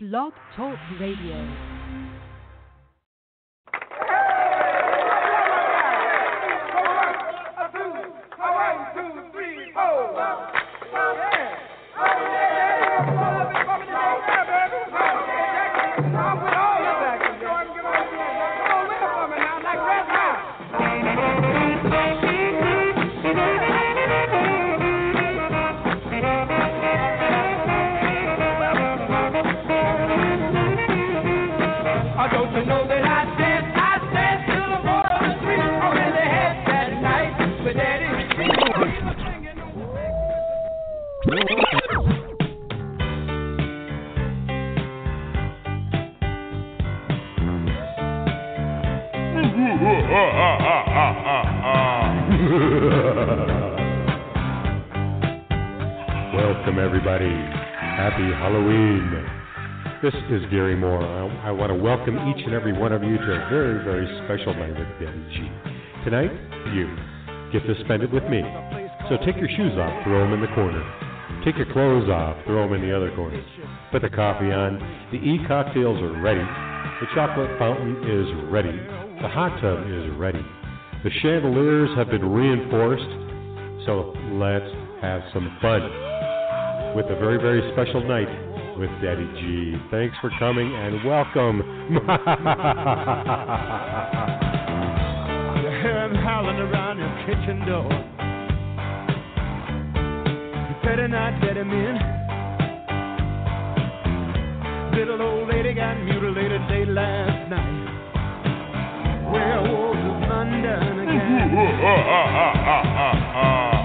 Blog Talk Radio. Halloween. This is Gary Moore. I, I want to welcome each and every one of you to a very, very special night with Daddy G. Tonight, you get to spend it with me. So take your shoes off, throw them in the corner. Take your clothes off, throw them in the other corner. Put the coffee on. The e cocktails are ready. The chocolate fountain is ready. The hot tub is ready. The chandeliers have been reinforced. So let's have some fun with a very, very special night with Daddy G. Thanks for coming and welcome. You hear him howling around your kitchen door. You better not let him in. Little old lady got mutilated late last night. Werewolves of London again.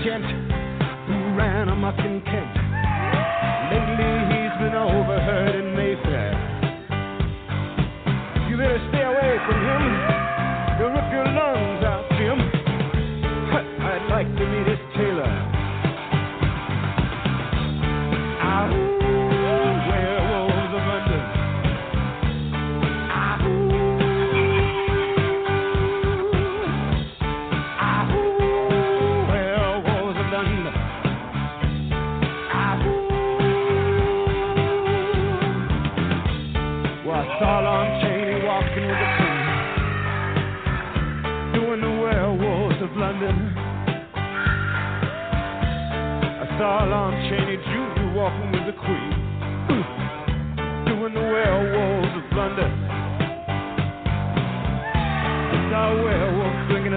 hairy-handed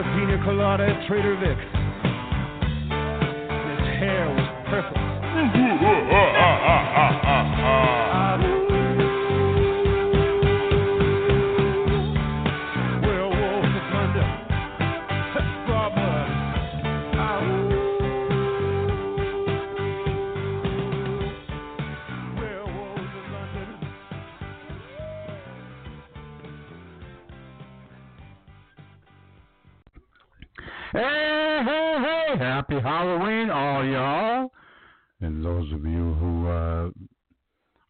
a pina colada at Trader Vic's. His hair was perfect. Hey, hey, hey! Happy Halloween, all y'all, and those of you who uh,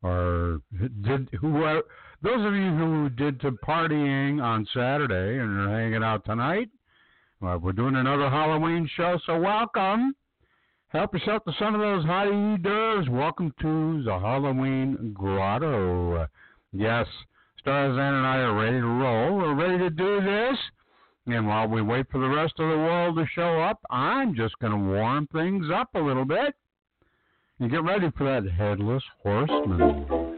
are did who are those of you who did to partying on Saturday and are hanging out tonight. Well, we're doing another Halloween show, so welcome. Help yourself to some of those hot does. Welcome to the Halloween Grotto. Yes, Starzan and I are ready to roll. We're ready to do this. And while we wait for the rest of the world to show up, I'm just going to warm things up a little bit and get ready for that headless horseman.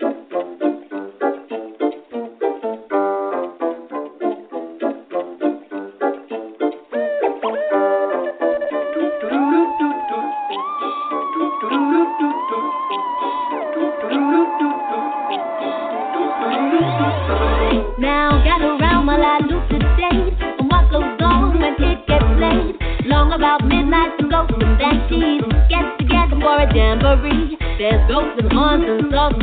The arms and soft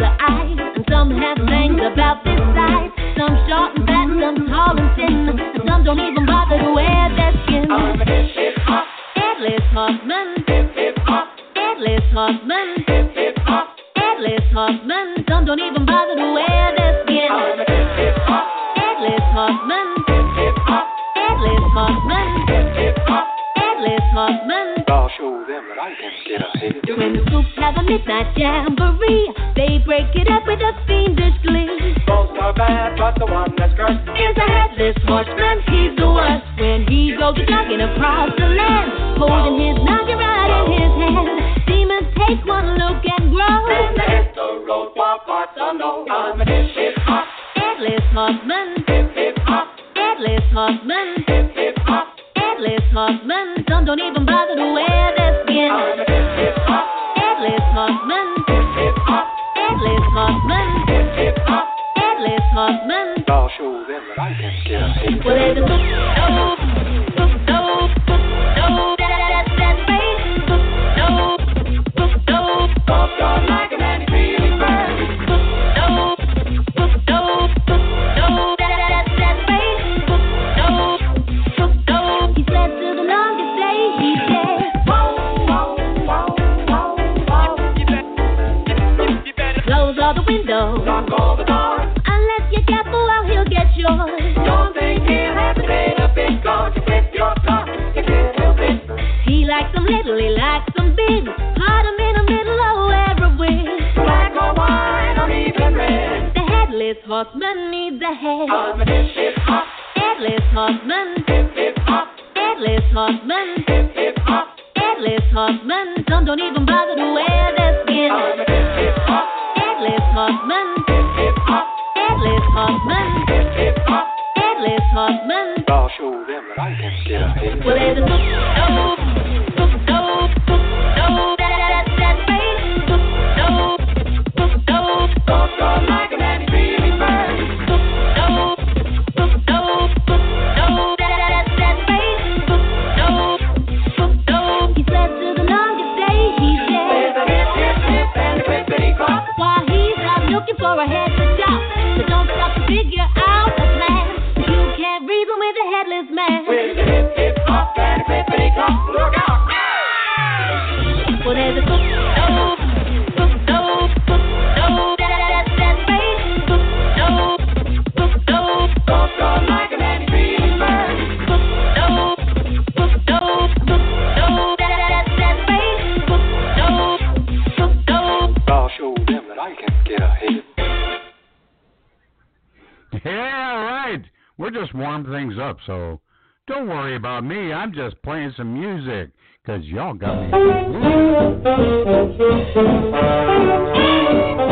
before I had to doubt. So don't stop to figure out the plan. You can't reason with a headless man. With hip, hip, hop, and clippity clop, look out! Well, there's a So don't worry about me. I'm just playing some music because y'all got me.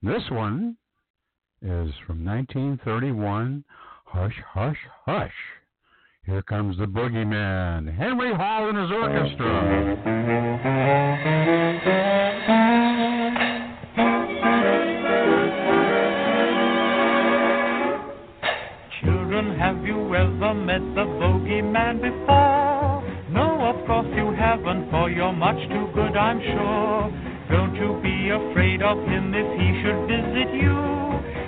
This one is from 1931 Hush Hush Hush. Here comes the boogeyman, Henry Hall and his orchestra. Children, have you ever met the bogeyman before? No, of course you haven't, for you're much too good, I'm sure. Don't you be afraid of him if he should visit you.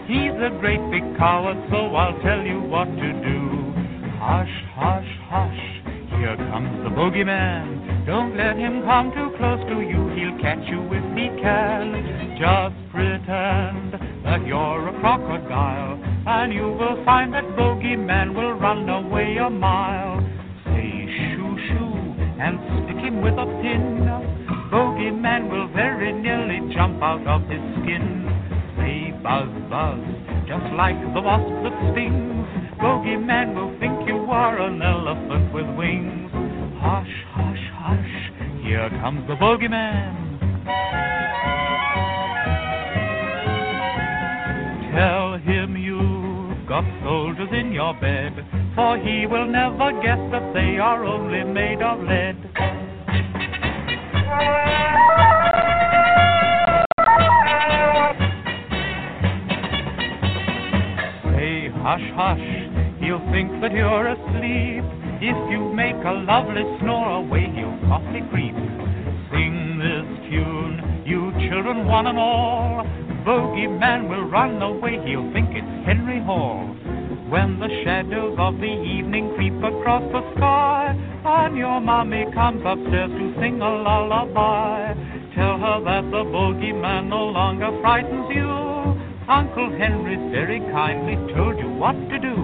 He's a great big coward, so I'll tell you what to do. Hush, hush, hush, here comes the boogeyman. Don't let him come too close to you, he'll catch you if he can. Just pretend that you're a crocodile, and you will find that bogeyman will run away a mile. Say shoo shoo and stick him with a pin. Bogeyman will very nearly jump out of his skin. Say buzz buzz, just like the wasp that stings. Bogeyman will think you are an elephant with wings. Hush, hush, hush, here comes the bogeyman. Tell him you've got soldiers in your bed, for he will never guess that they are only made of lead. Say hush, hush, he'll think that you're asleep. If you make a lovely snore away, he'll softly creep. Sing this tune, you children one and all. Bogeyman will run away, he'll think it's Henry Hall. When the shadows of the evening creep across the sky, and your mommy comes upstairs to sing a lullaby, tell her that the bogeyman no longer frightens you. Uncle Henry's very kindly told you what to do.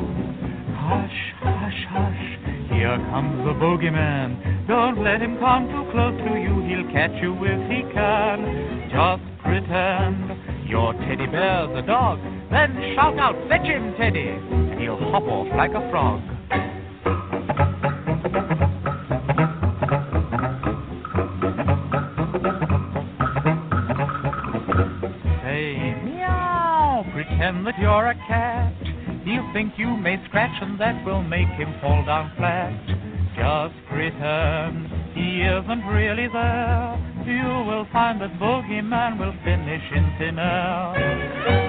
Hush, hush, hush, here comes the bogeyman. Don't let him come too close to you, he'll catch you if he can. Just pretend your teddy bear's a dog, then shout out, fetch him, Teddy, he'll hop off like a frog. Say meow, pretend that you're a cat. He'll think you may scratch, and that will make him fall down flat. Just pretend he isn't really there. You will find that Boogeyman will finish in thin air.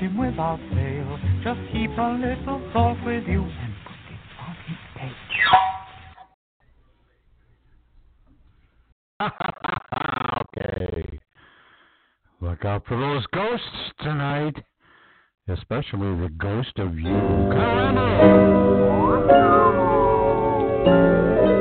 Him without fail. Just keep a little salt with you and put it on his tail. okay. Look out for those ghosts tonight, especially the ghost of you. You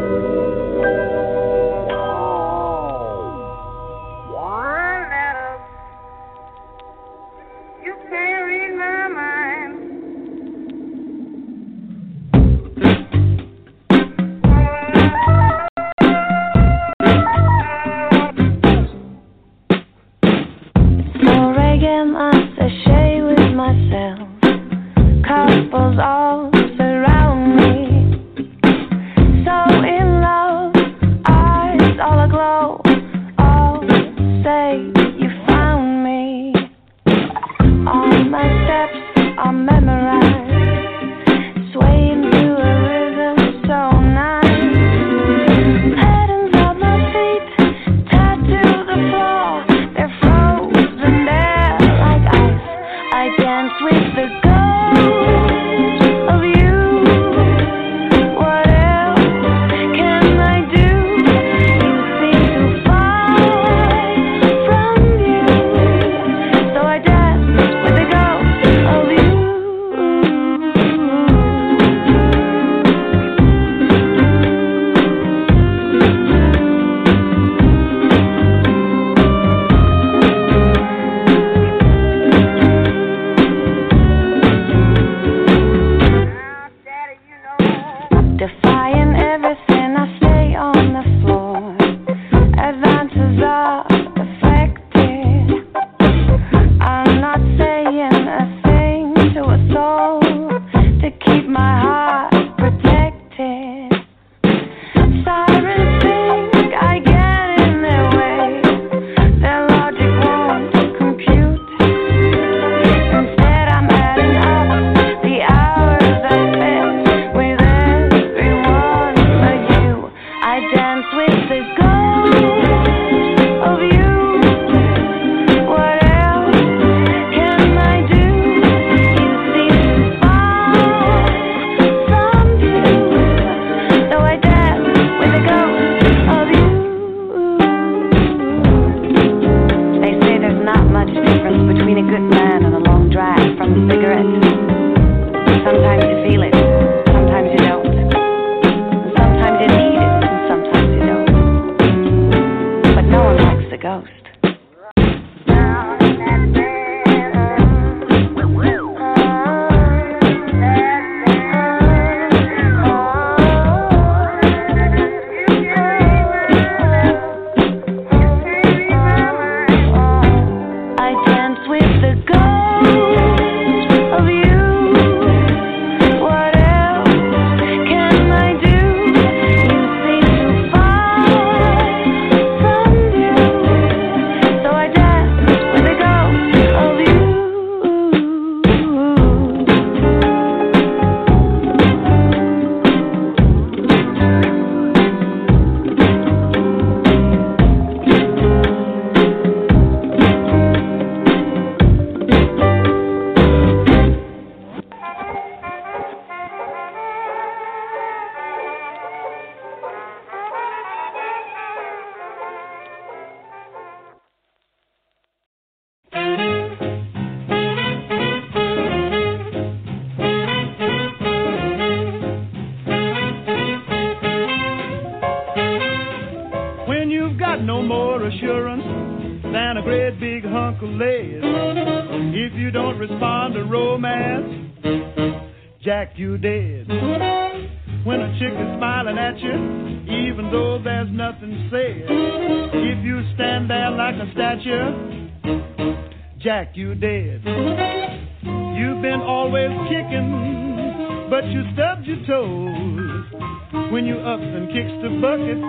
you dead. You've been always kicking, but you stubbed your toes when you ups and kicks the bucket,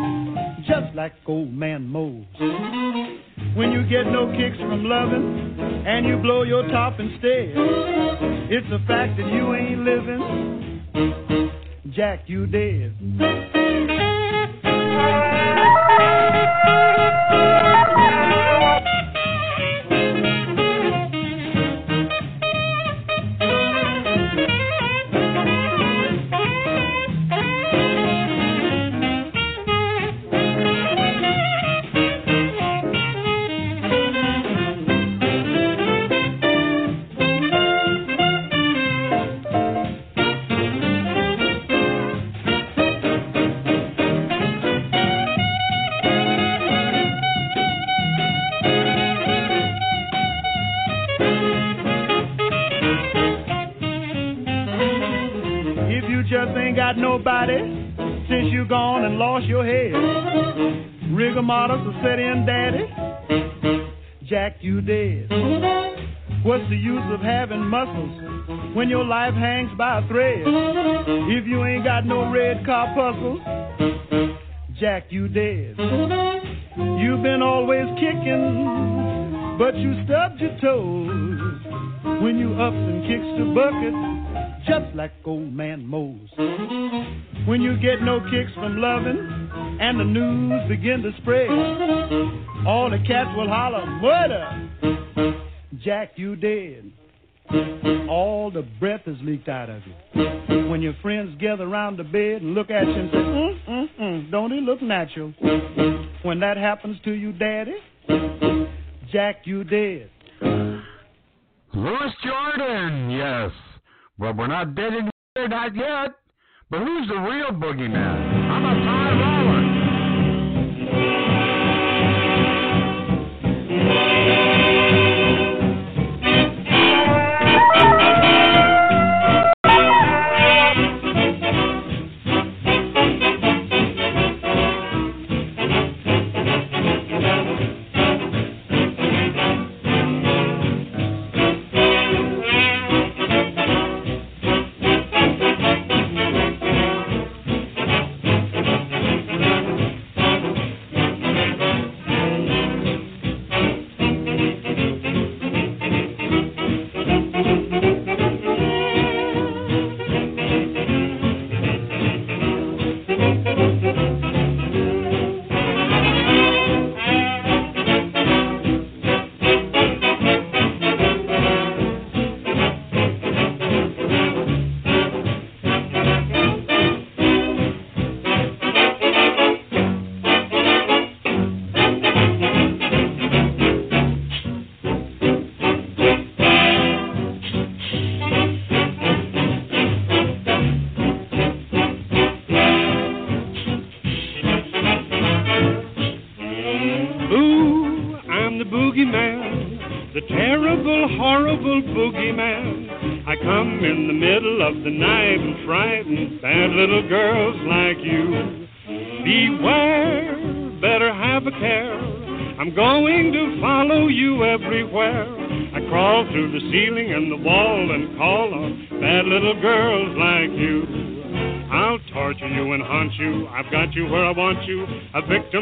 just like old man Mose. When you get no kicks from loving and you blow your top instead, it's a fact that you ain't living. Jack, you dead. Mortis will set in, daddy. Jack, you dead. What's the use of having muscles when your life hangs by a thread? If you ain't got no red corpuscles, Jack, you dead. You've been always kicking, but you stubbed your toes when you ups and kicks the bucket, just like old man Mose. When you get no kicks from loving and the news begin to spread, all the cats will holler, murder! Jack, you dead. All the breath is leaked out of you. When your friends gather around the bed and look at you and say, mm, mm, mm, don't he look natural? When that happens to you, daddy, Jack, you dead. Louis Jordan, yes. Well, we're not dead in here, not yet. But who's the real boogeyman?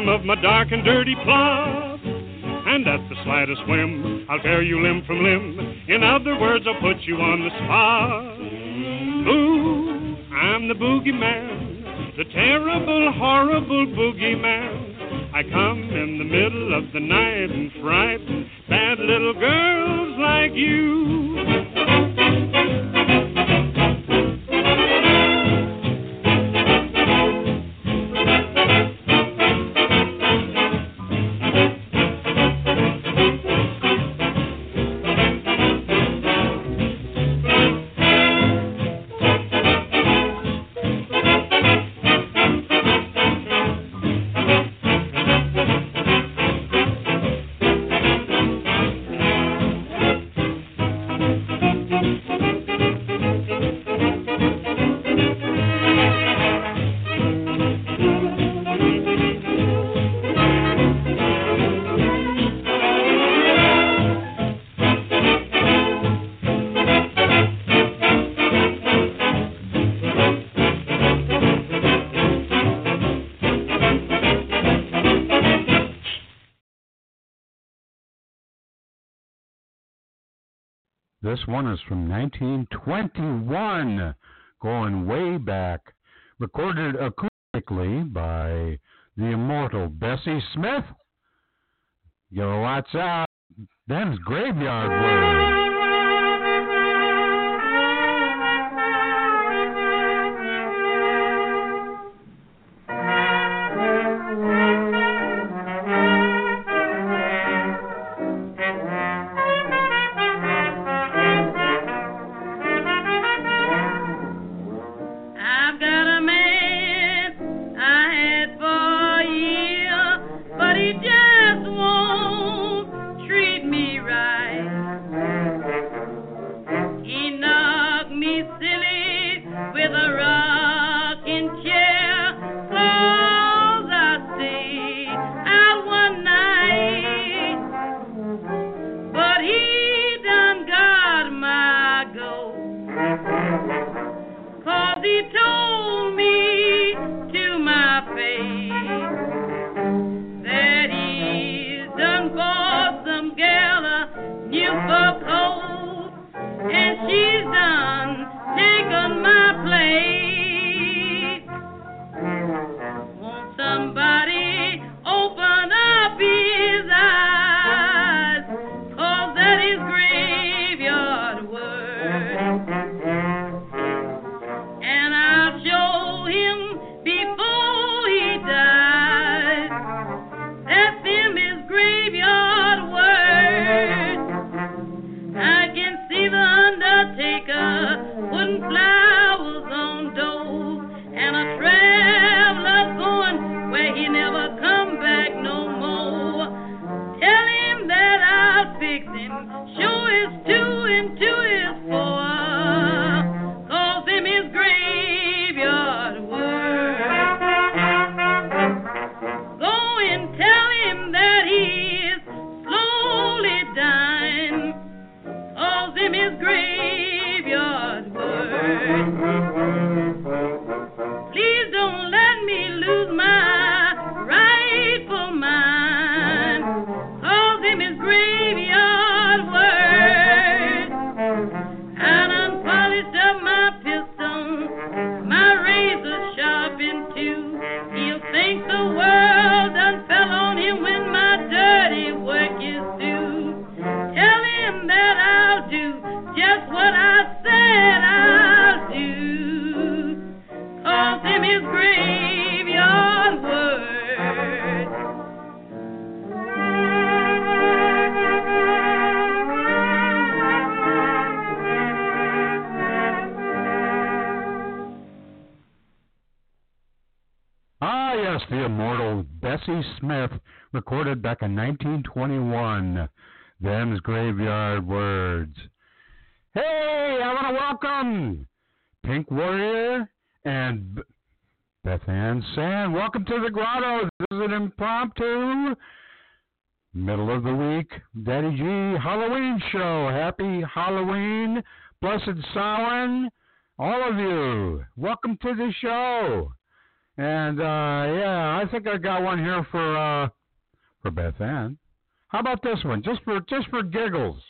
Of my dark and dirty plot. And at the slightest whim, I'll tear you limb from limb. In other words, I'll put you on the spot. Ooh, I'm the boogeyman, the terrible, horrible boogeyman. I come in the middle of the night and frighten bad little girls like you. one is from 1921, going way back. Recorded acoustically by the immortal Bessie Smith. Yo, watch out. Them's graveyard words. and all of you, welcome to the show. And uh, yeah, I think I got one here for uh, for Beth Ann. How about this one, just for just for giggles?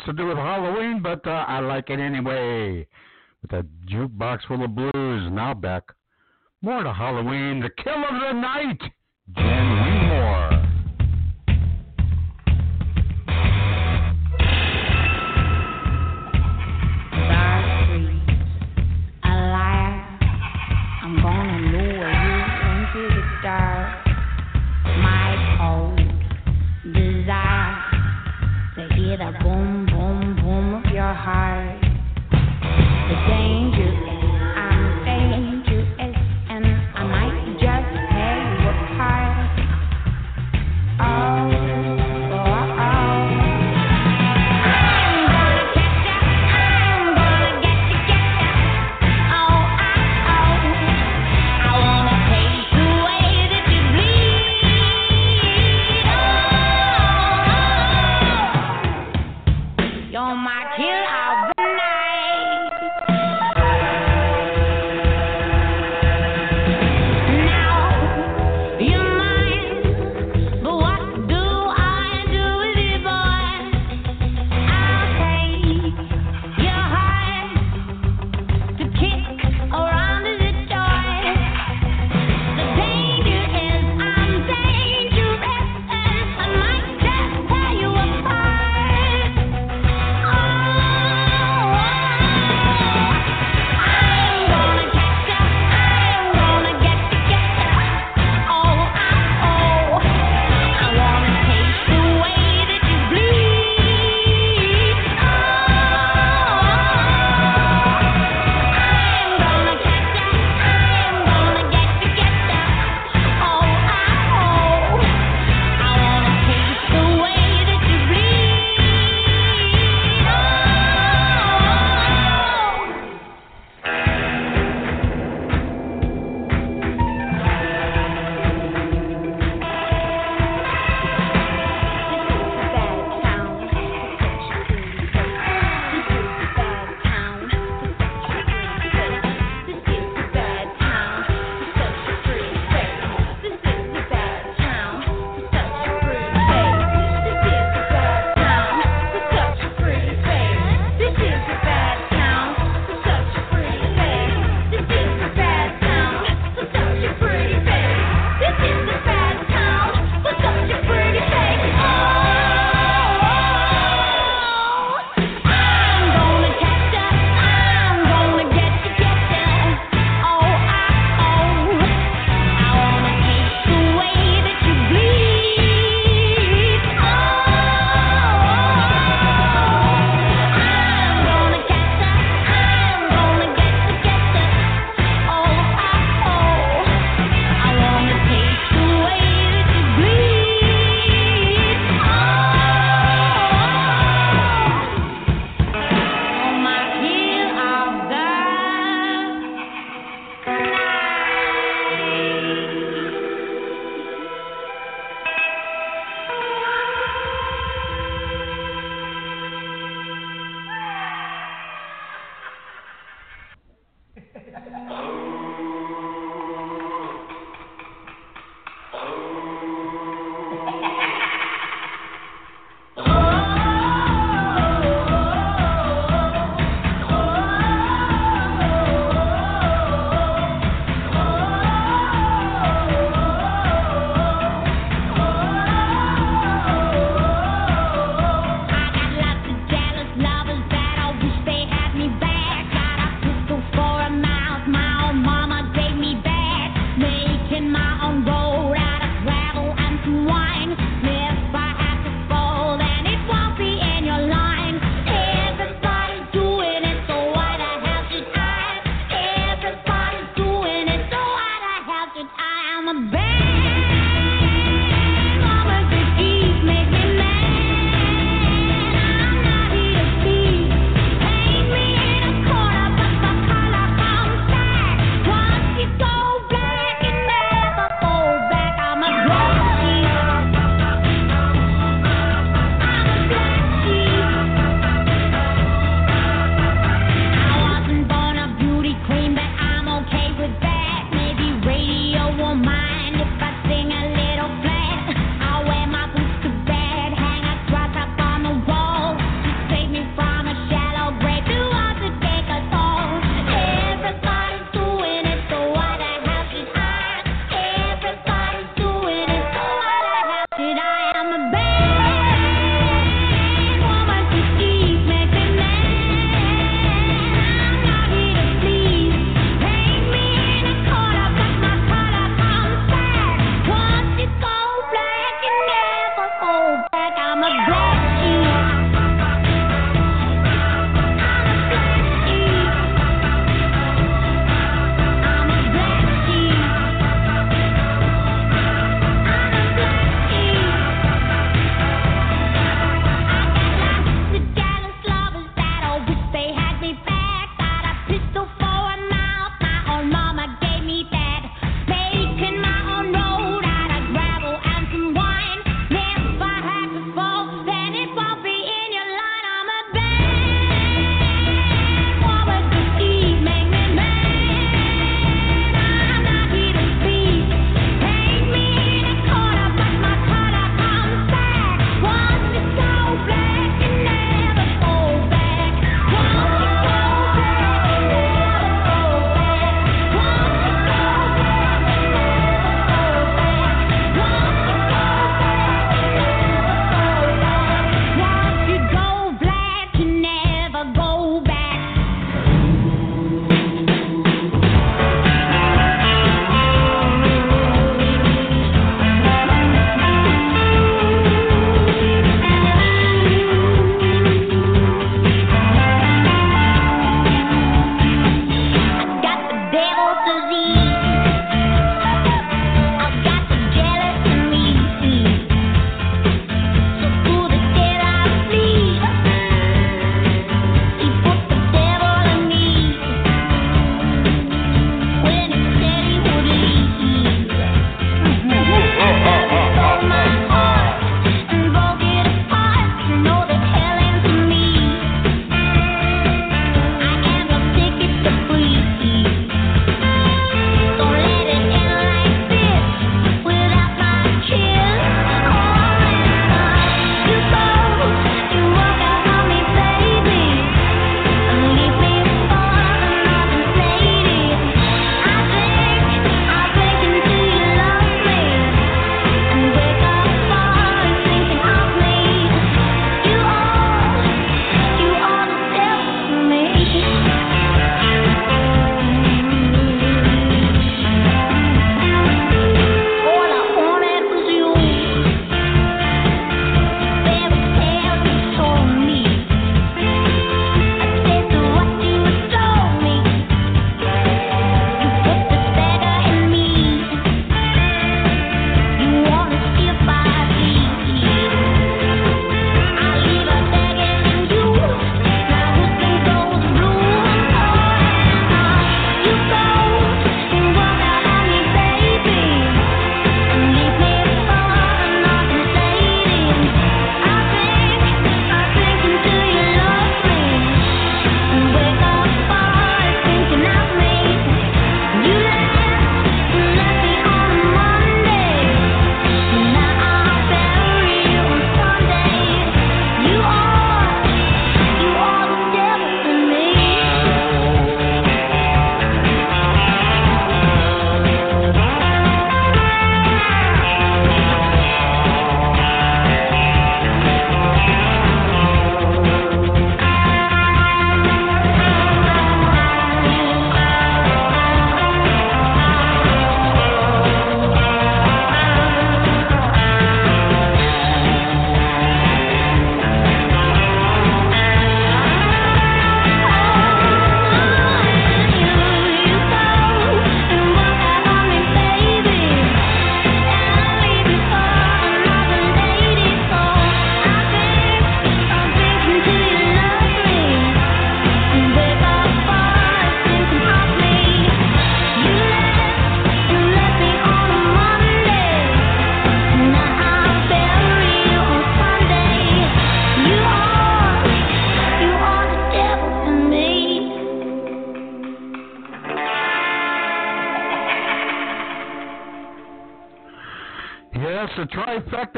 Has to do with Halloween, but uh, I like it anyway. With that jukebox full of blues. Now back. More to Halloween. The Kill of the Night. Jen dark. My cold desire to hear the boom, boom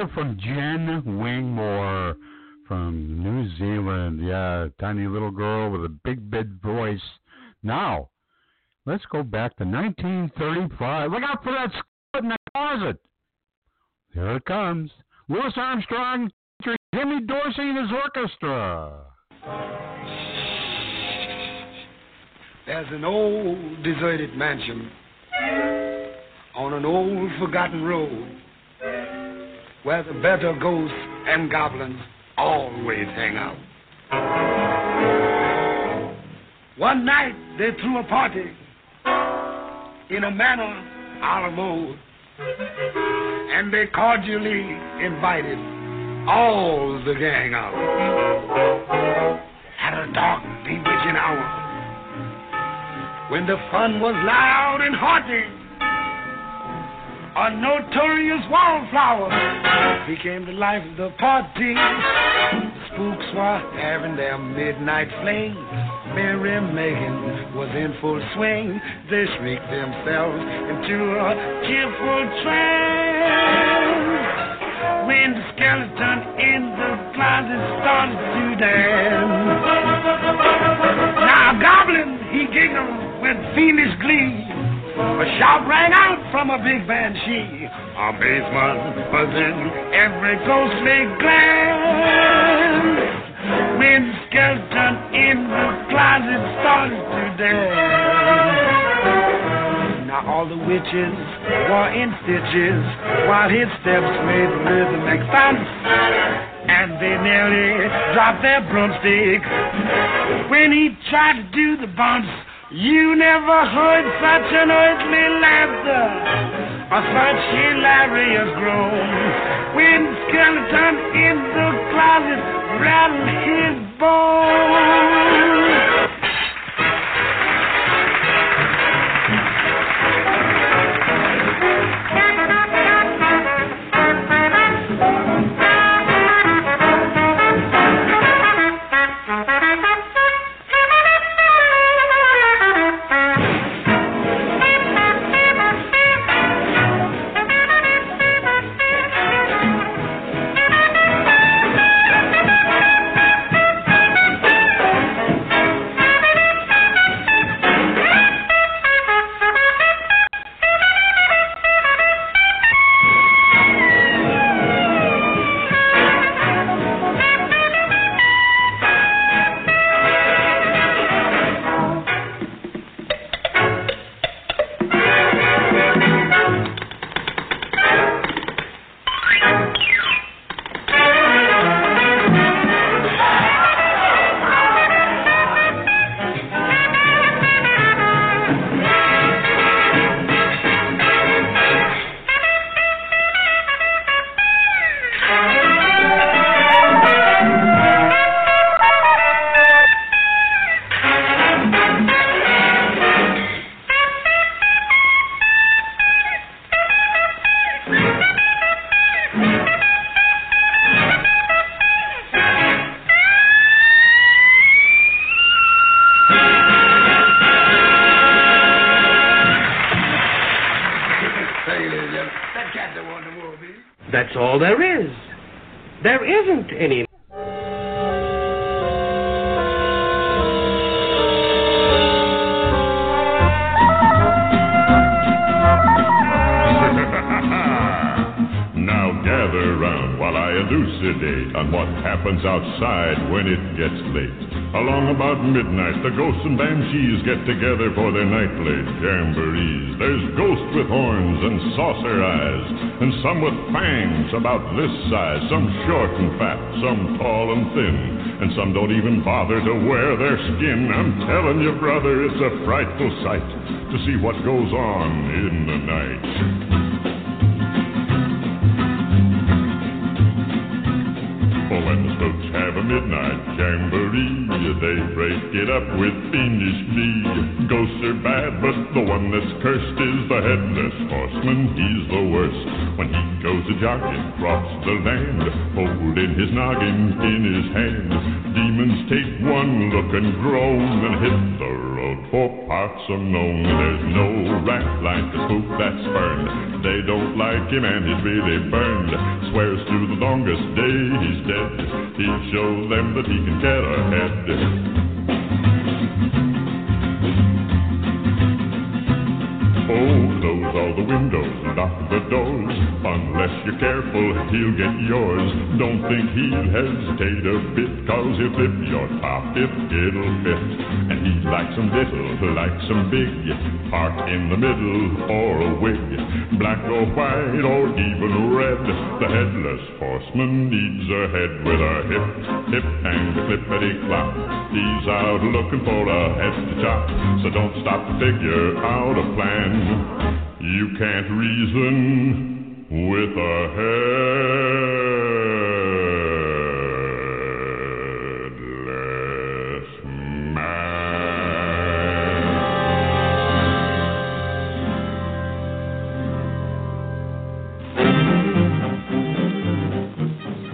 trifecta from Jen Wingmore from New Zealand. Yeah, tiny little girl with a big big voice. Now, let's go back to 1935. Look out for that split in the closet. There it comes. Louis Armstrong, Jimmy Dorsey and his orchestra. There's an old deserted mansion on an old forgotten road where the better ghosts and goblins always hang out. One night they threw a party in a manner a la mode, and they cordially invited all the gang out. At a dark, bewitching hour, when the fun was loud and hearty, a notorious wallflower He came to life of the party. Spooks were having their midnight fling. Merry Megan was in full swing. They shrieked themselves into a cheerful trance. When the skeleton in the closet started to dance. Now, a Goblin, he giggled with fiendish glee. A shout rang out from a big banshee. Amazement was in every ghostly glance. When skeleton in the closet started to dance. Now all the witches were in stitches while his steps made rhythmic thumps. And they nearly dropped their broomsticks when he tried to do the bumps. You never heard such an earthly laughter or such hilarious groan when skeleton in the closet rattled his bones. Elucidate on what happens outside when it gets late. Along about midnight, the ghosts and banshees get together for their nightly jamborees. There's ghosts with horns and saucer eyes, and some with fangs about this size. Some short and fat, some tall and thin, and some don't even bother to wear their skin. I'm telling you, brother, it's a frightful sight to see what goes on in the night. Spooks have a midnight jamboree, they break it up with fiendish glee. Ghosts are bad, but the one that's cursed is the headless horseman. He's the worst when he goes a jogging across the land, holding his noggin in his hand. Demons take one look and groan and hit the road for parts unknown. There's no rat like the spook that's burned. They don't like him and he's really burned. Swears to the longest day he's dead. He'll show them that he can get ahead. Oh, close all the windows, the doors. Unless you're careful, he'll get yours. Don't think he'll hesitate a bit, cause he'll flip your top if it'll fit. And he likes 'em little, likes 'em big. Part in the middle or a wig. Black or white or even red. The headless horseman needs a head with a hip, hip and clippity clop. He's out looking for a head to chop. So don't stop to figure out a plan. You can't reason with a headless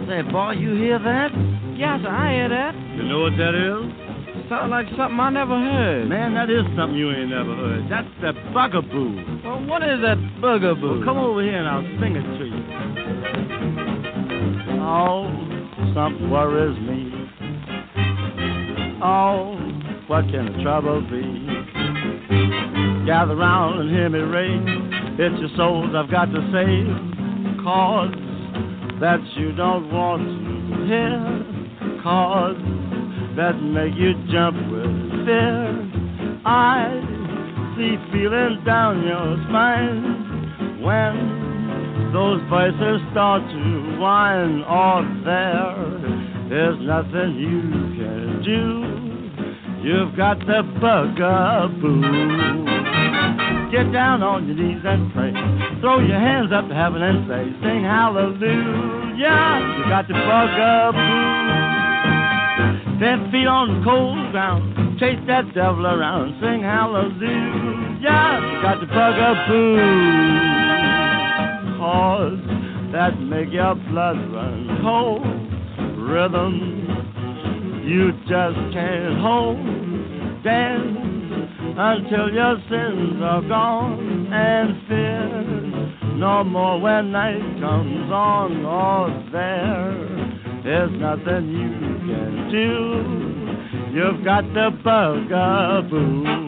Say, boy, you hear that? Yes, I hear that. You know what that is? Sound like something I never heard. Man, that is something you ain't never heard. That's the bugaboo. Well, what is that bugaboo? Well, come over here and I'll sing it to you. Oh, something worries me. Oh, what can the trouble be? Gather round and hear me ring. It's your souls I've got to save. Cause that you don't want to hear. Cause that make you jump with fear. I see feelings down your spine when those voices start to whine. Oh, there, there's nothing you can do. You've got the bugaboo. Get down on your knees and pray. Throw your hands up to heaven and say, Sing hallelujah. You got the bugaboo. Ten feet on the cold ground. Chase that devil around. Sing hallelujah. Got the bugaboo. Cause that make your blood run cold. Rhythm you just can't hold. Dance until your sins are gone and fear no more when night comes on or there there's nothing you can do. You've got the bugaboo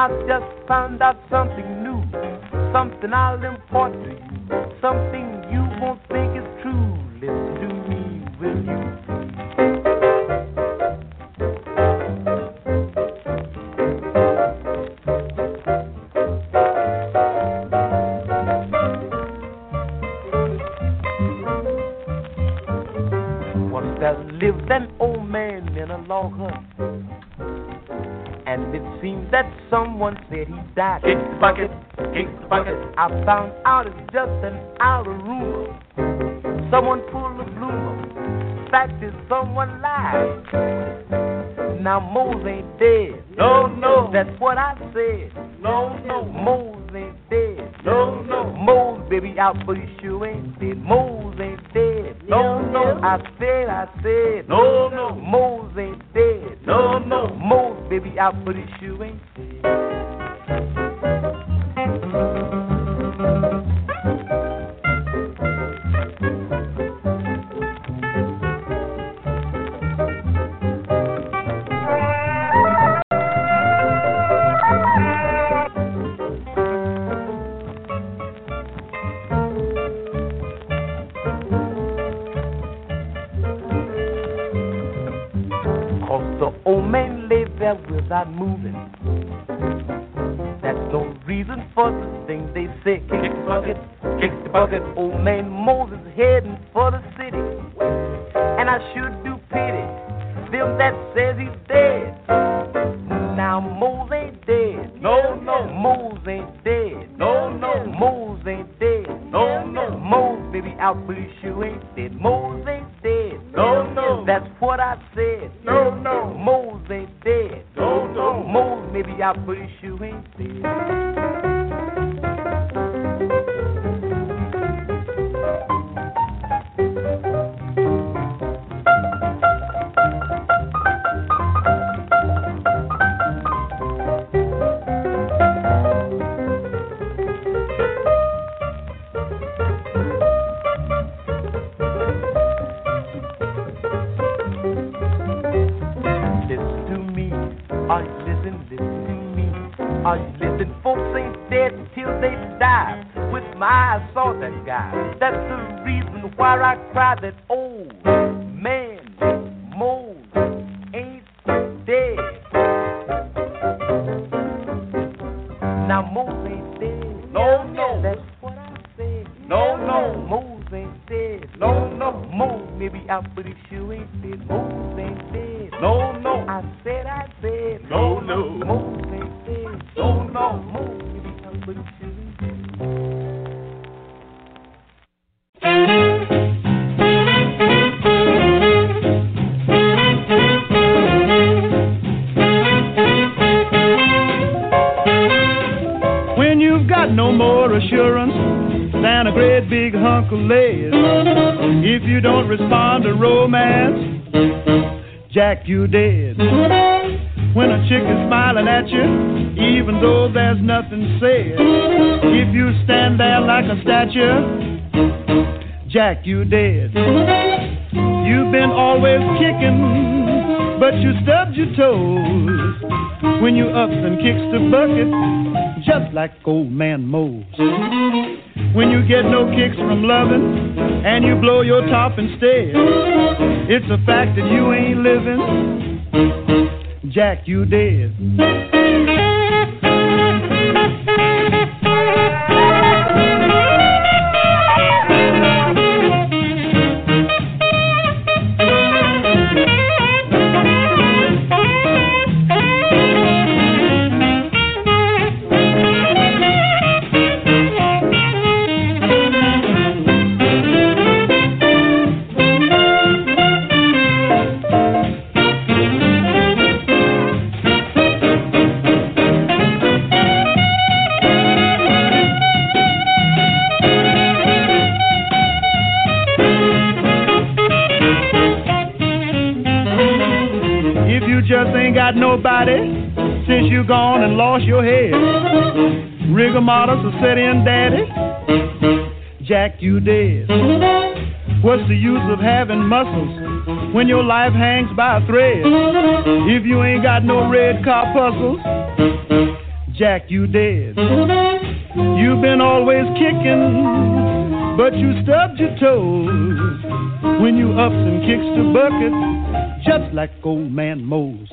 I just found out something new, something I'll import to you, something you And it seems that someone said he died. Kick the bucket, kick the bucket. I found out it's just an outer rumor. Someone pulled the bloomer. Fact is, someone lied. Now Mose ain't dead. No, no. That's what I said. No, no. Mose ain't dead. No, no. Mose, baby, out, but he sure ain't dead. Mose ain't dead. No, no. I said, I said. No, no. Mose ain't dead. No, no. Mose, baby, out, but he sure ain't dead. Old man lay there without moving. That's no reason for the thing they say. Kick the bucket, kick the bucket. Old man Moses heading for the city. And I should do pity them that says he's dead. Now Moses ain't dead. No, no. Moses ain't dead. No, no. Moses ain't dead. No, no. Moses baby out, but he sure ain't dead. Moses ain't dead. No, no. Moses maybe out, but he sure ain't dead. Guy. That's the reason why I cry that old man Mose ain't dead. Now Mose ain't dead. No, no. That's what I said. No, no. Mose ain't dead. No, no. Mose maybe out, but he sure ain't dead. Mose ain't dead. Jack, you dead. When a chick is smiling at you, even though there's nothing said. If you stand there like a statue, Jack, you dead. You've been always kicking, but you stubbed your toes. When you ups and kicks the bucket, just like old man Mose. When you get no kicks from loving, and you blow your top instead, it's a fact that you ain't living. Jack, you dead. Ain't got nobody since you gone and lost your head, rigor mortis will set in, daddy. Jack, you dead. What's the use of having muscles when your life hangs by a thread? If you ain't got no red corpuscles, Jack, you dead. You've been always kicking, but you stubbed your toes when you ups and kicks the bucket, just like old man Mose.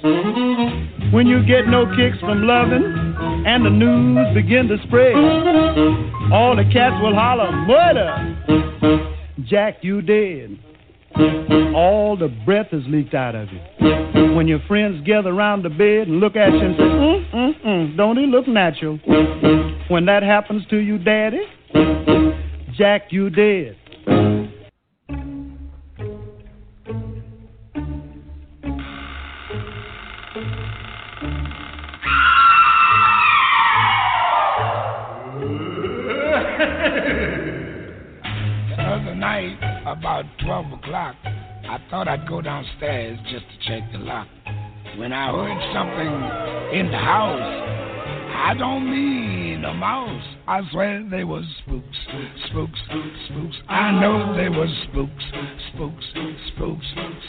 When you get no kicks from loving, and the news begin to spread, all the cats will holler, murder! Jack, you dead. All the breath is leaked out of you. When your friends gather around the bed and look at you and say, mm, mm, mm, don't he look natural? When that happens to you, Daddy, Jack, you dead. The other night, about 12 o'clock, I thought I'd go downstairs just to check the lock. When I heard something in the house, I don't mean a mouse. I swear they was spooks, spooks, spooks. I know they was spooks, spooks, spooks,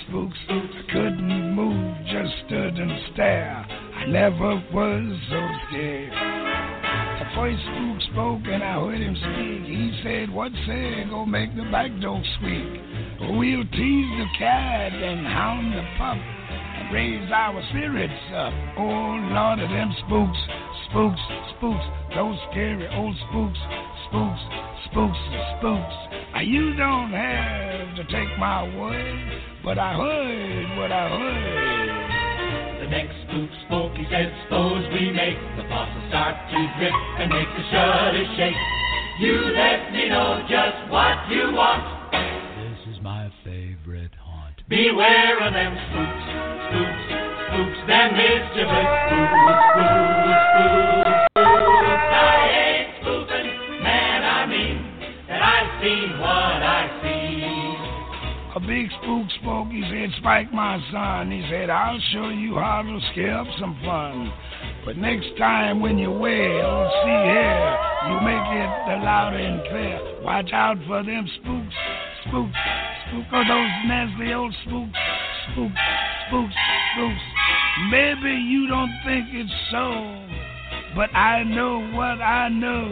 spooks. I couldn't move, just stood and stared. I never was so scared. The first spook spoke and I heard him speak. He said, What say, go make the back door squeak. We'll tease the cat and hound the pup and raise our spirits up. Oh, Lord of them spooks, spooks, spooks, those scary old spooks, spooks, spooks, spooks. Now, you don't have to take my word, but I heard what I heard. The next spook spoke, he said, suppose we make the faucet start to drip and make the shutters shake. You let me know just what you want. This is my favorite haunt. Beware of them spooks, spooks, spooks, them mischievous spooks, spooks, A big spook spoke, he said, Spike, my son. He said, I'll show you how to scare up some fun. But next time when you wail, see here, you make it loud and clear. Watch out for them spooks, spooks, spooks, oh, those nasty old spooks, spooks, spooks, spooks. Maybe you don't think it's so, but I know what I know.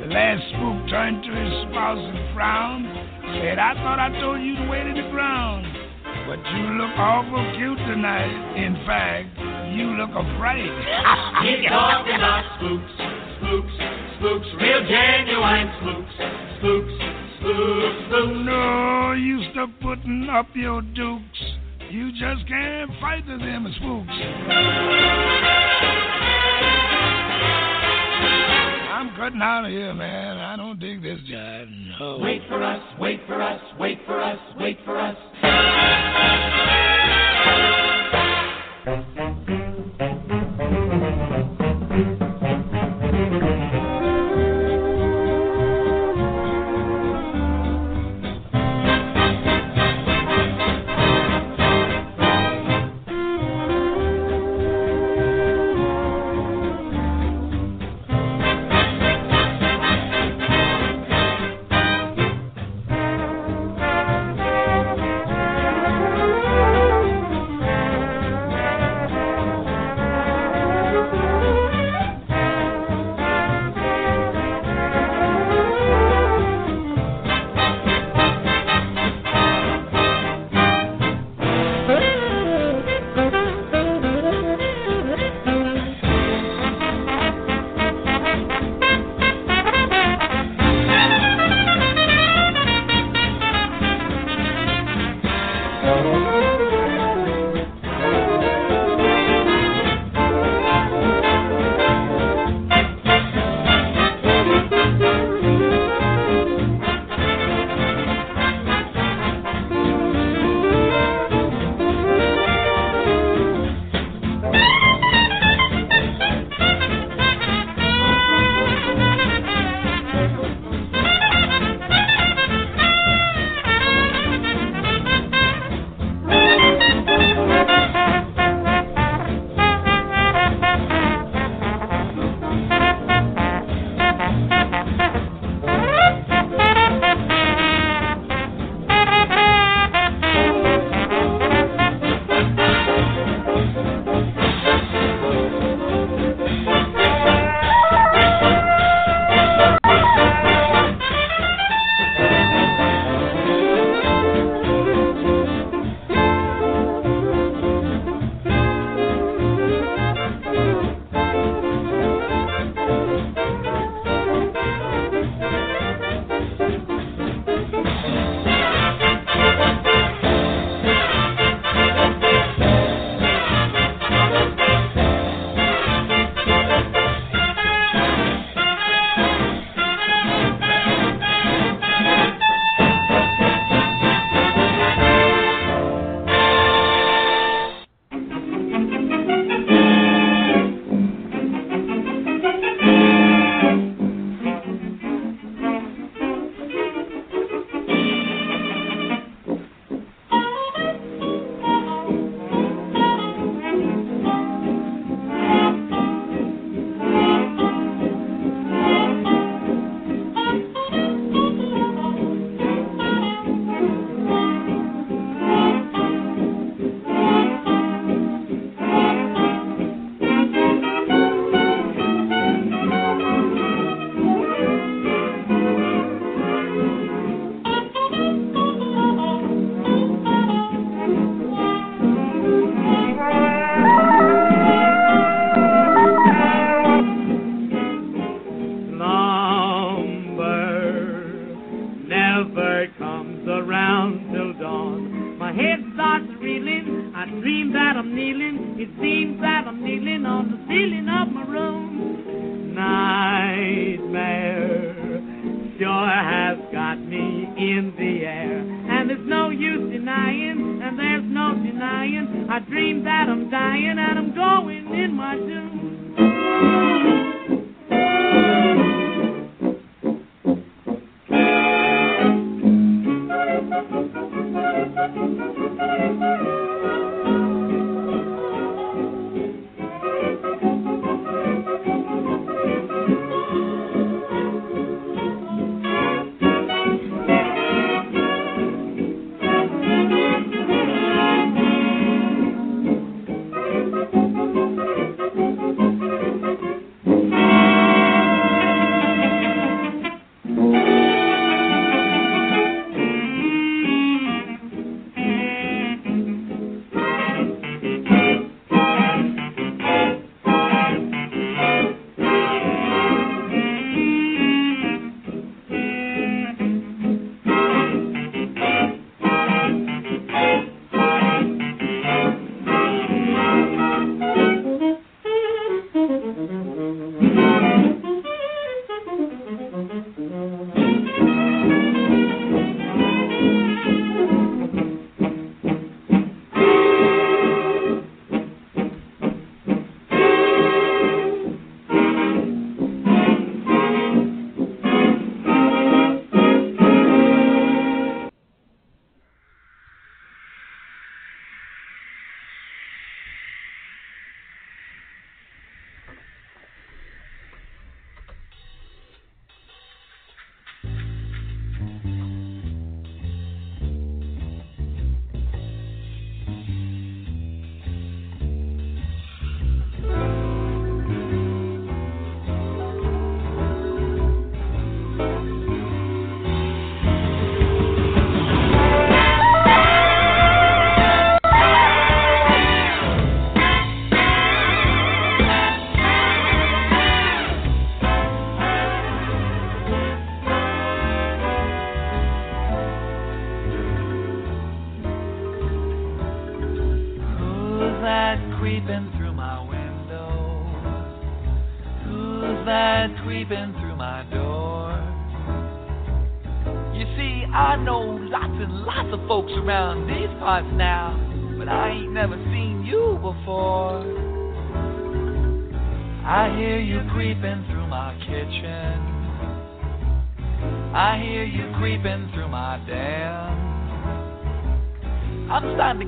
The last spook turned to his spouse and frowned. Said, I thought I told you to wait in the ground. But you look awful cute tonight. In fact, you look afraid. He's talking about spooks, spooks, spooks, real genuine spooks, spooks, spooks, spooks. No, you stop putting up your dukes. You just can't fight with them spooks. I'm cutting out of here, man. I don't dig this job. No. Wait for us, wait for us, wait for us, wait for us.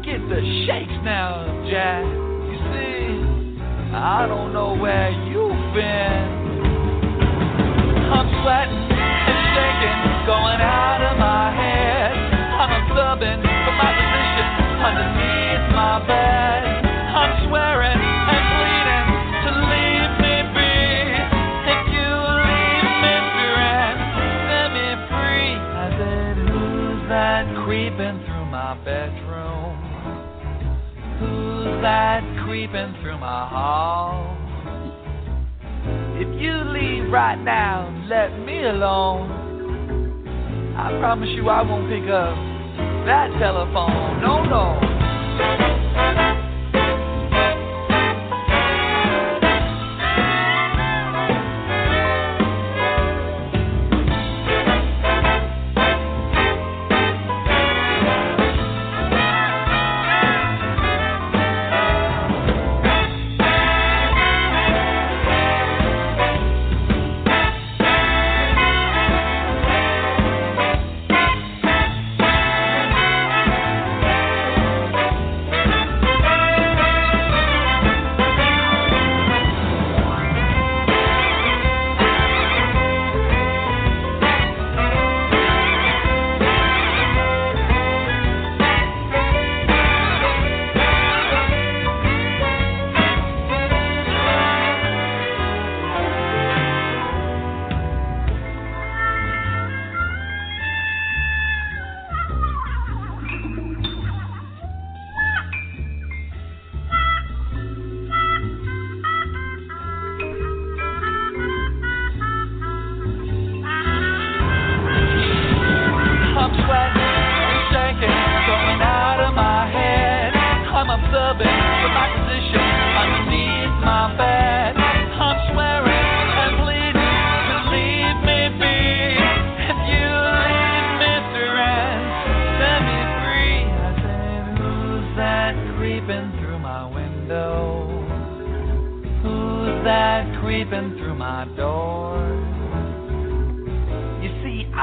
get the shakes now, Jack. You see, I don't know where you've been. creeping through my hall. If you leave right now, let me alone. I promise you I won't pick up that telephone. No, no.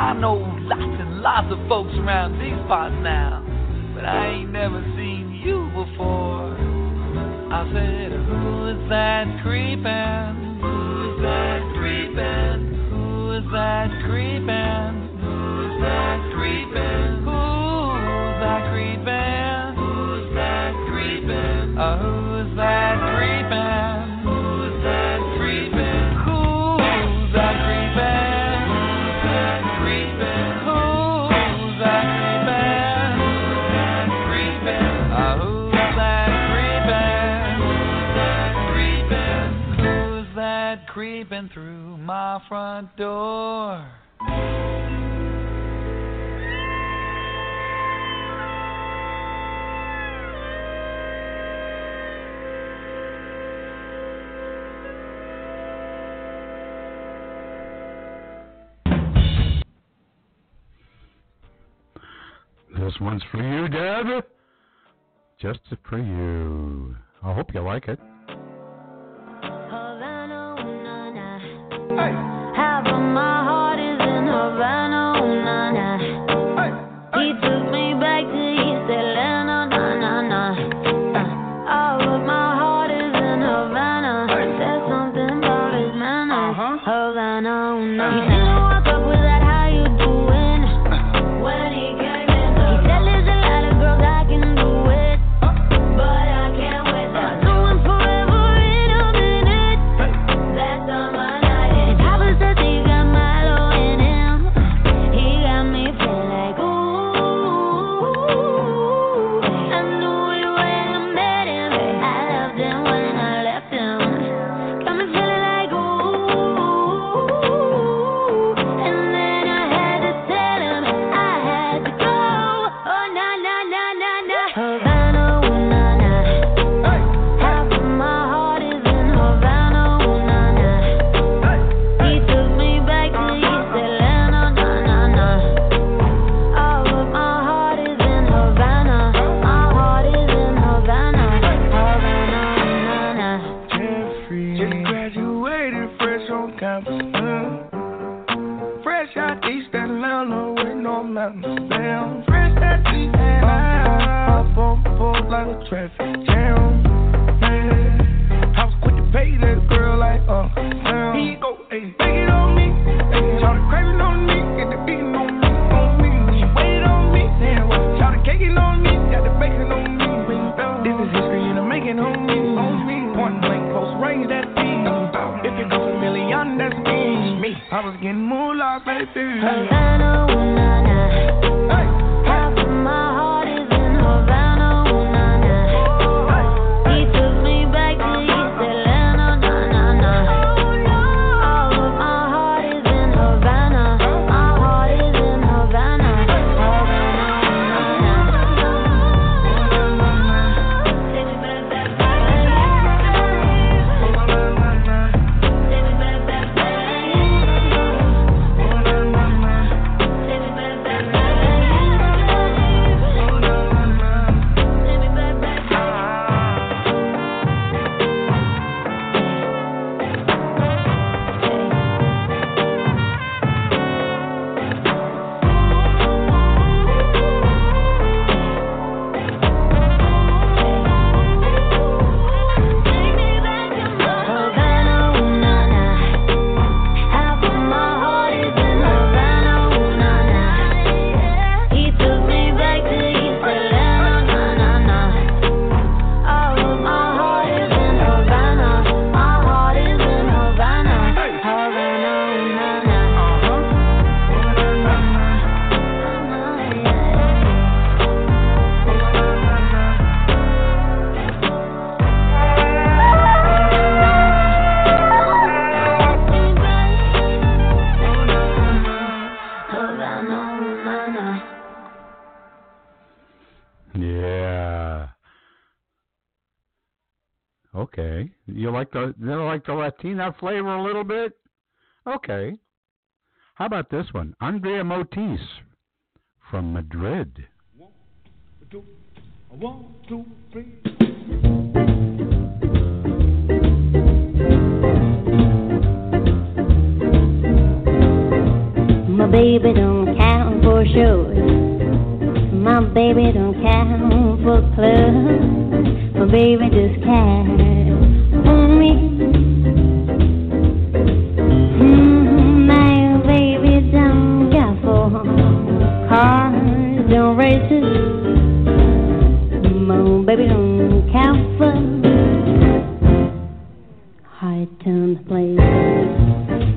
I know lots and lots of folks around these parts now, but I ain't never seen you before. I said, Who is that creeping? Who is that creeping? Who is that creeping? Who is that creeping? front door. This one's for you, Deb. Just for you. I hope you like it. Hey. Half of my heart is in Havana. Havana like the Latina flavor a little bit? Okay. How about this one? Andrea Motis from Madrid. One, two, one, two, three. My baby don't count for shows. My baby don't count for clubs. My baby just counts for me. My baby don't count for high tone places.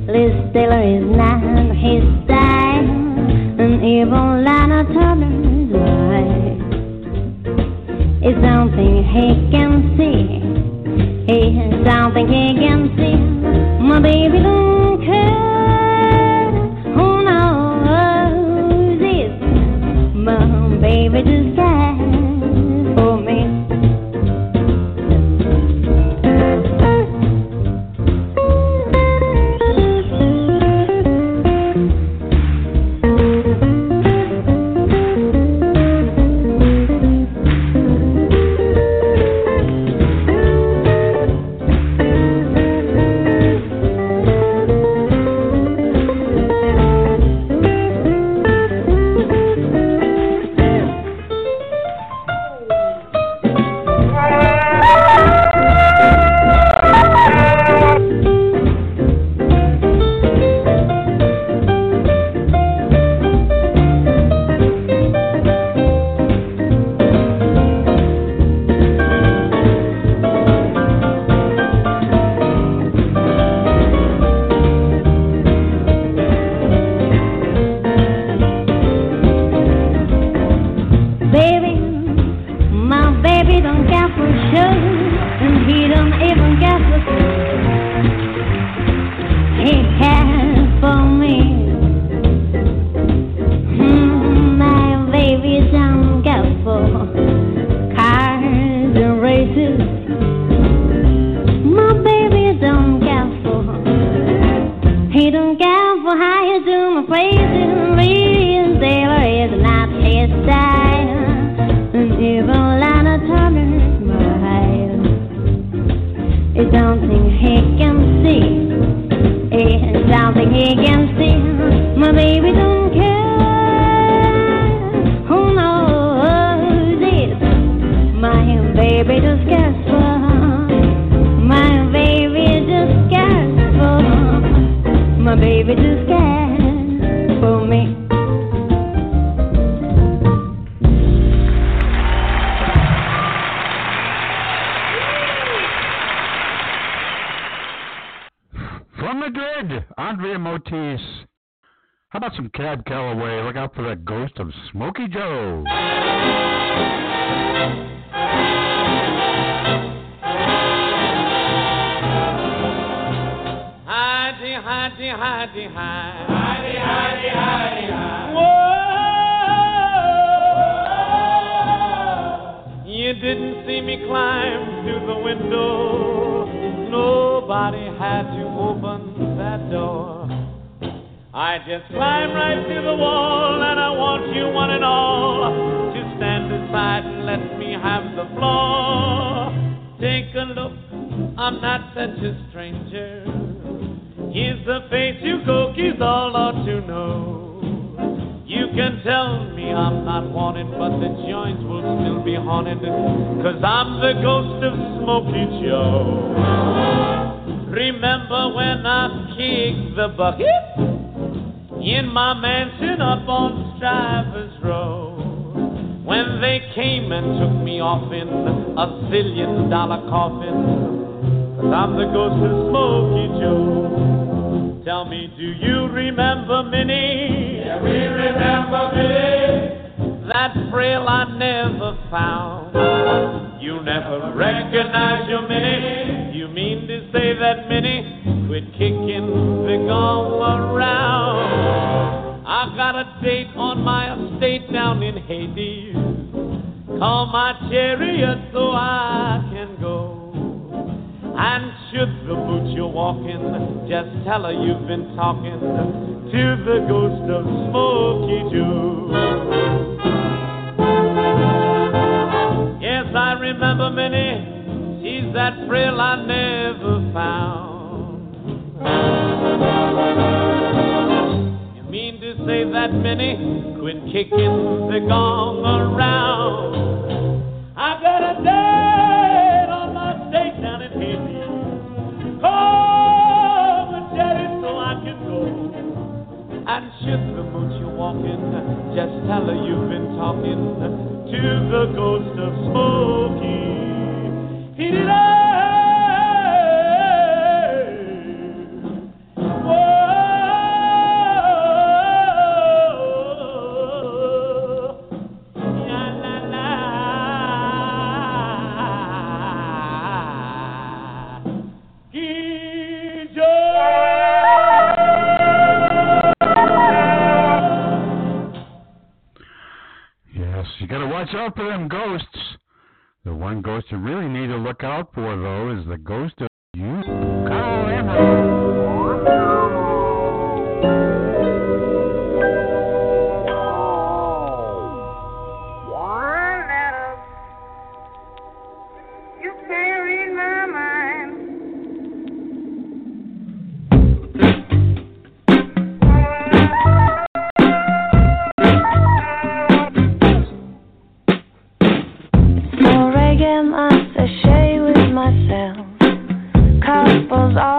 Liz Taylor is not his style, and Lana Turner's right. It's something he can see. It's something he can see. My baby don't My baby just for. Me. From Madrid, Andrea Motis. How about some Cab Calloway? Look out for the ghost of Smokey Joe. Hidey. Hidey, hidey, hidey, hidey. Whoa. You didn't see me climb through the window. Nobody had to open that door. I just climbed right through the wall, and I want you one and all to stand aside and let me have the floor. Take a look, I'm not such a stranger. Here's the face you cookies all ought to know. You can tell me I'm not wanted, but the joints will still be haunted. Cause I'm the ghost of Smokey Joe. Remember when I kicked the bucket? In my mansion up on Strivers Row. When they came and took me off in a zillion dollar coffin. Cause I'm the ghost of Smokey Joe. Tell me, do you remember Minnie? Yeah, we remember Minnie. That frail I never found. You never recognized your Minnie. You mean to say that Minnie quit kicking the gong around? I got a date on my estate down in Hades. Call my chariot so I can go. And should the boots you're walking just tell her you've been talking to the ghost of Smoky Joe? Yes, I remember Minnie. She's that frill I never found. You mean to say that Minnie quit kicking the gong around? I've got a. die. And should the moon you walk in? just tell her you've been talking to the ghost of Smokey. He did up them ghosts. The one ghost you really need to look out for, though, is the ghost of you, Emerald. share my sachet with myself. Couples all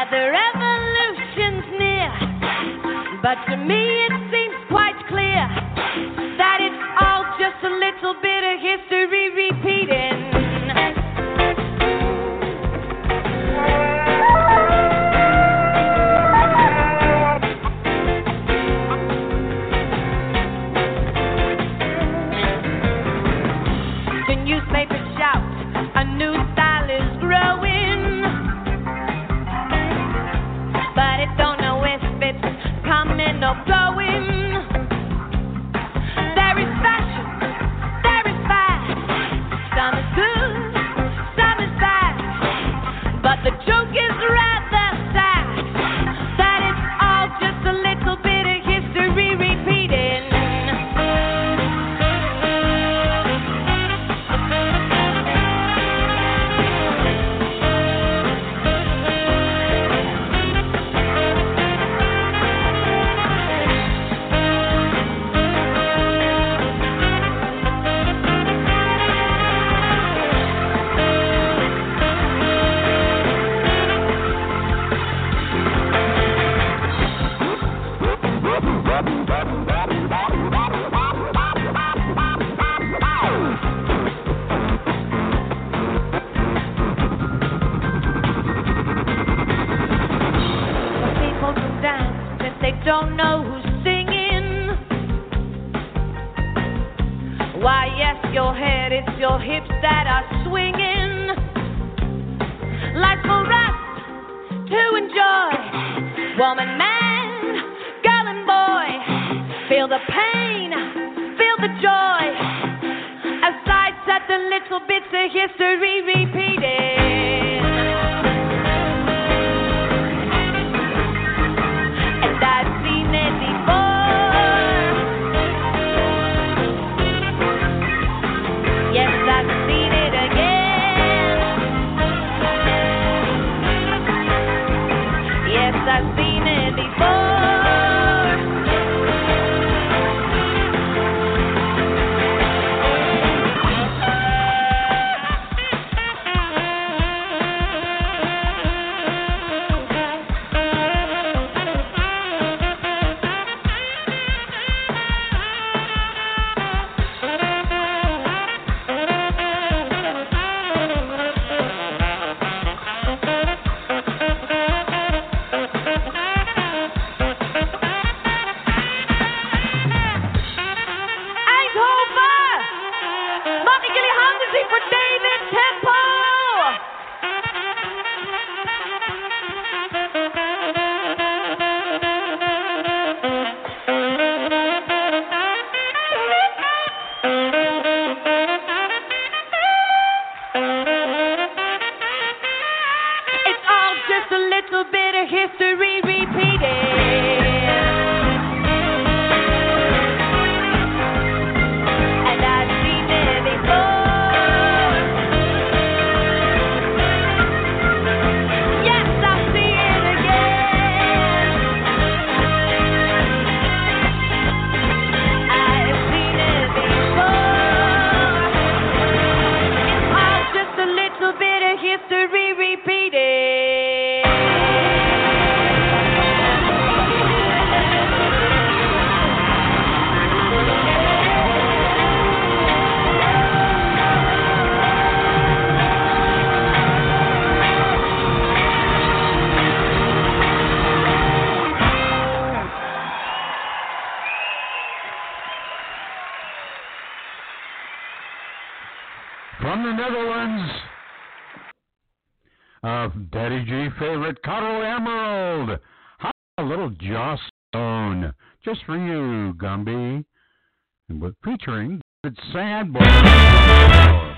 that the revolution's near, but to me it's. favorite, Caro Emerald. How a little jaw stone. Just for you, Gumby. And with featuring David Sanborn.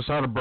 Francis out of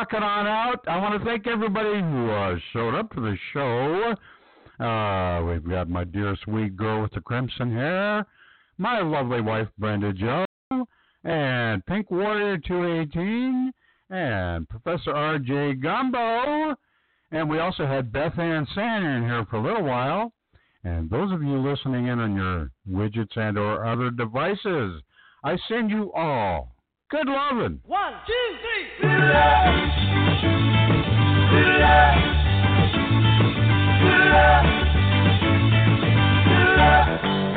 rocking on out. I want to thank everybody who uh, showed up to the show. Uh, we've got my dearest wee girl with the crimson hair, my lovely wife Brenda Joe, and Pink Warrior 218, and Professor R.J. Gumbo. And we also had Beth Ann Sander in here for a little while. And those of you listening in on your widgets and or other devices, I send you all Good loving. One, two, three. Good love. Good love.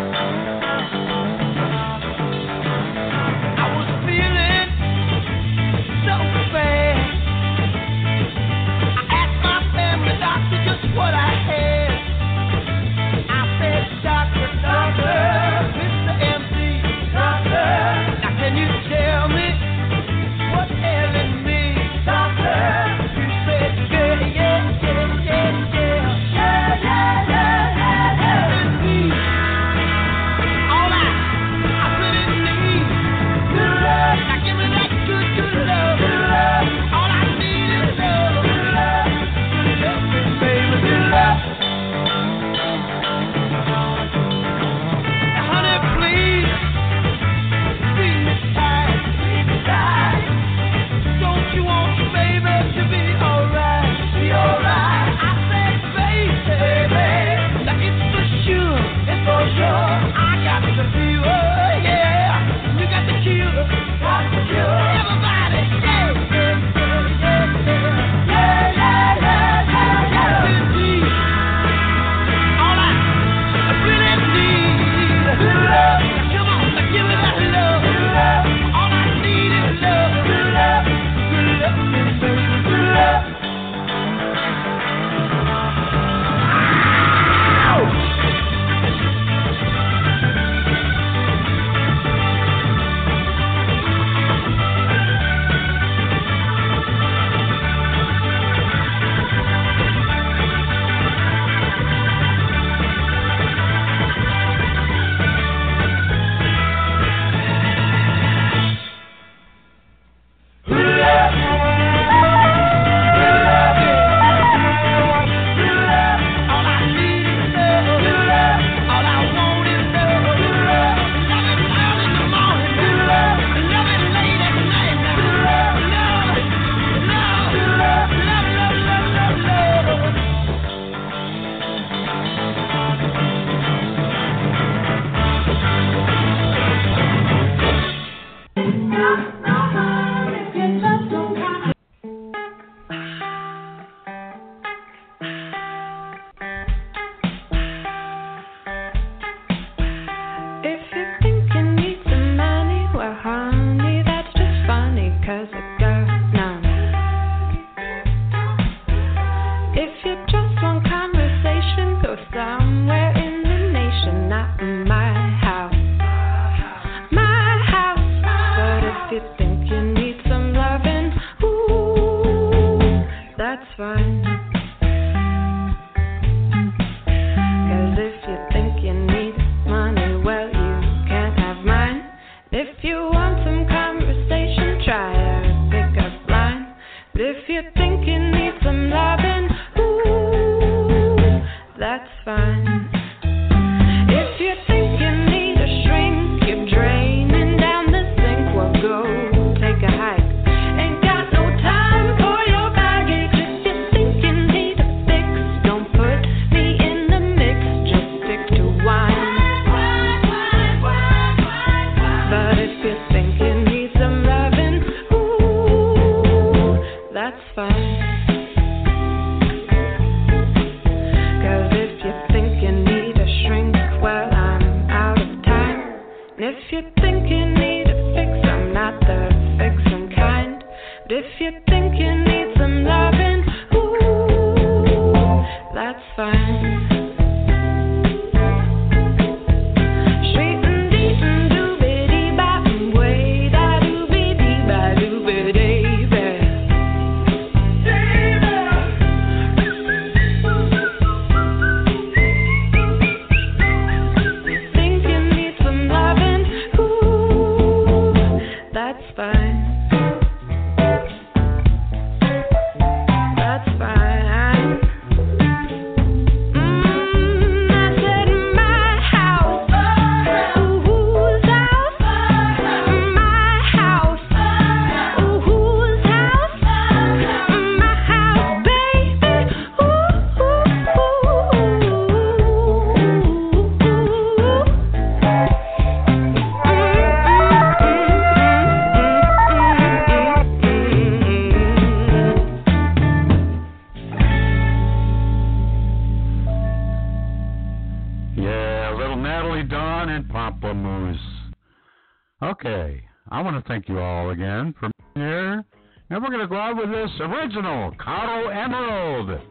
Here. And we're going to go out with this original Caro Emerald.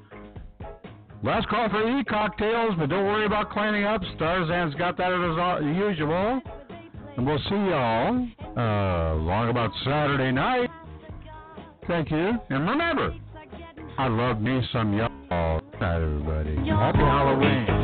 Last call for e-cocktails, but don't worry about cleaning up. Starzan's got that as usual. And we'll see y'all uh, long about Saturday night. Thank you. And remember, I love me some y'all. Night, everybody. Happy Halloween.